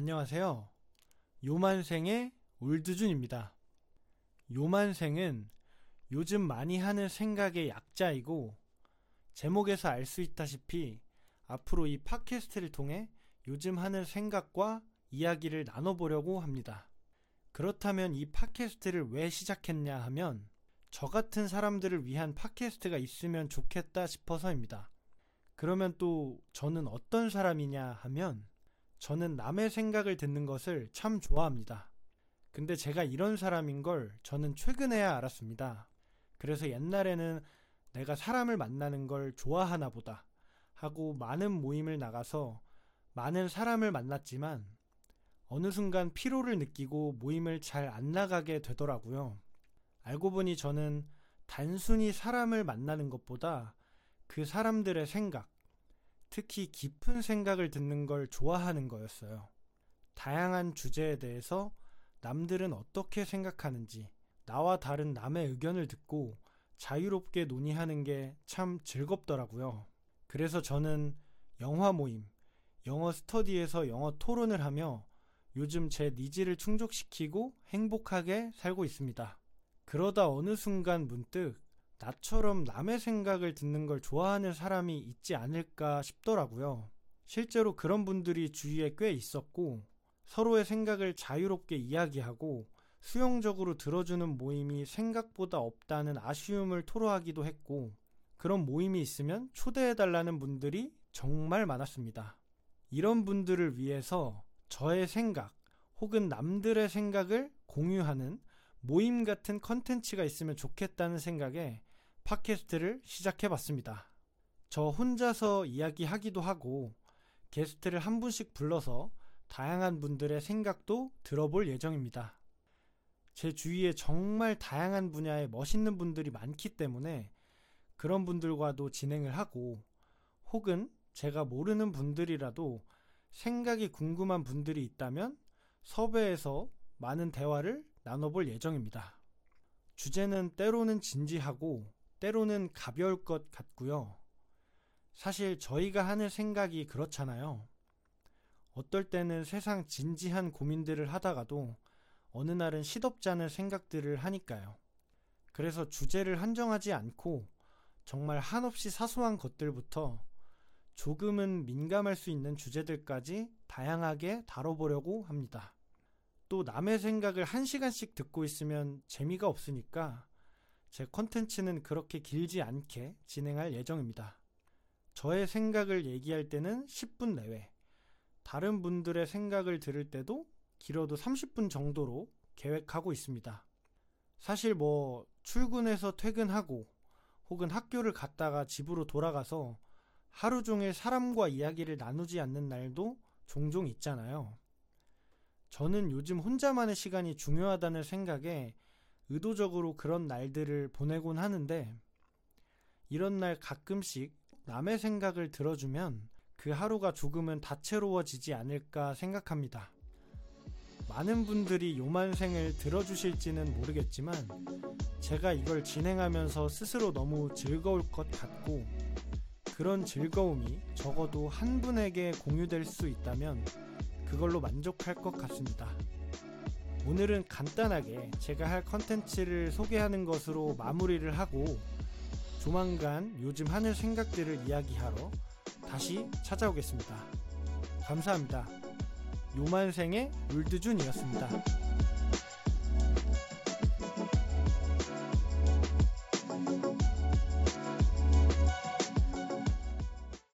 안녕하세요. 요만생의 올드준입니다. 요만생은 요즘 많이 하는 생각의 약자이고 제목에서 알 수 있다시피 앞으로 이 팟캐스트를 통해 요즘 하는 생각과 이야기를 나눠보려고 합니다. 그렇다면 이 팟캐스트를 왜 시작했냐 하면 저 같은 사람들을 위한 팟캐스트가 있으면 좋겠다 싶어서입니다. 그러면 또 저는 어떤 사람이냐 하면 저는 남의 생각을 듣는 것을 참 좋아합니다. 근데 제가 이런 사람인 걸 저는 최근에야 알았습니다. 그래서 옛날에는 내가 사람을 만나는 걸 좋아하나 보다 하고 많은 모임을 나가서 많은 사람을 만났지만 어느 순간 피로를 느끼고 모임을 잘 안 나가게 되더라고요. 알고 보니 저는 단순히 사람을 만나는 것보다 그 사람들의 생각, 특히 깊은 생각을 듣는 걸 좋아하는 거였어요. 다양한 주제에 대해서 남들은 어떻게 생각하는지, 나와 다른 남의 의견을 듣고 자유롭게 논의하는 게 참 즐겁더라고요. 그래서 저는 영화 모임, 영어 스터디에서 영어 토론을 하며 요즘 제 needs를 충족시키고 행복하게 살고 있습니다. 그러다 어느 순간 문득 나처럼 남의 생각을 듣는 걸 좋아하는 사람이 있지 않을까 싶더라고요. 실제로 그런 분들이 주위에 꽤 있었고 서로의 생각을 자유롭게 이야기하고 수용적으로 들어주는 모임이 생각보다 없다는 아쉬움을 토로하기도 했고 그런 모임이 있으면 초대해달라는 분들이 정말 많았습니다. 이런 분들을 위해서 저의 생각 혹은 남들의 생각을 공유하는 모임 같은 컨텐츠가 있으면 좋겠다는 생각에 팟캐스트를 시작해 봤습니다. 저 혼자서 이야기하기도 하고 게스트를 한 분씩 불러서 다양한 분들의 생각도 들어볼 예정입니다. 제 주위에 정말 다양한 분야의 멋있는 분들이 많기 때문에 그런 분들과도 진행을 하고 혹은 제가 모르는 분들이라도 생각이 궁금한 분들이 있다면 섭외해서 많은 대화를 나눠볼 예정입니다. 주제는 때로는 진지하고 때로는 가벼울 것 같고요. 사실 저희가 하는 생각이 그렇잖아요. 어떨 때는 세상 진지한 고민들을 하다가도 어느 날은 시덥잖은 생각들을 하니까요. 그래서 주제를 한정하지 않고 정말 한없이 사소한 것들부터 조금은 민감할 수 있는 주제들까지 다양하게 다뤄보려고 합니다. 또 남의 생각을 한 시간씩 듣고 있으면 재미가 없으니까 제 컨텐츠는 그렇게 길지 않게 진행할 예정입니다. 저의 생각을 얘기할 때는 10분 내외, 다른 분들의 생각을 들을 때도 길어도 30분 정도로 계획하고 있습니다. 사실 뭐 출근해서 퇴근하고 혹은 학교를 갔다가 집으로 돌아가서 하루 종일 사람과 이야기를 나누지 않는 날도 종종 있잖아요. 저는 요즘 혼자만의 시간이 중요하다는 생각에 의도적으로 그런 날들을 보내곤 하는데 이런 날 가끔씩 남의 생각을 들어주면 그 하루가 조금은 다채로워지지 않을까 생각합니다. 많은 분들이 요만생을 들어주실지는 모르겠지만 제가 이걸 진행하면서 스스로 너무 즐거울 것 같고 그런 즐거움이 적어도 한 분에게 공유될 수 있다면 그걸로 만족할 것 같습니다. 오늘은 간단하게 제가 할 컨텐츠를 소개하는 것으로 마무리를 하고 조만간 요즘 하는 생각들을 이야기하러 다시 찾아오겠습니다. 감사합니다. 요만생의 울드준이었습니다.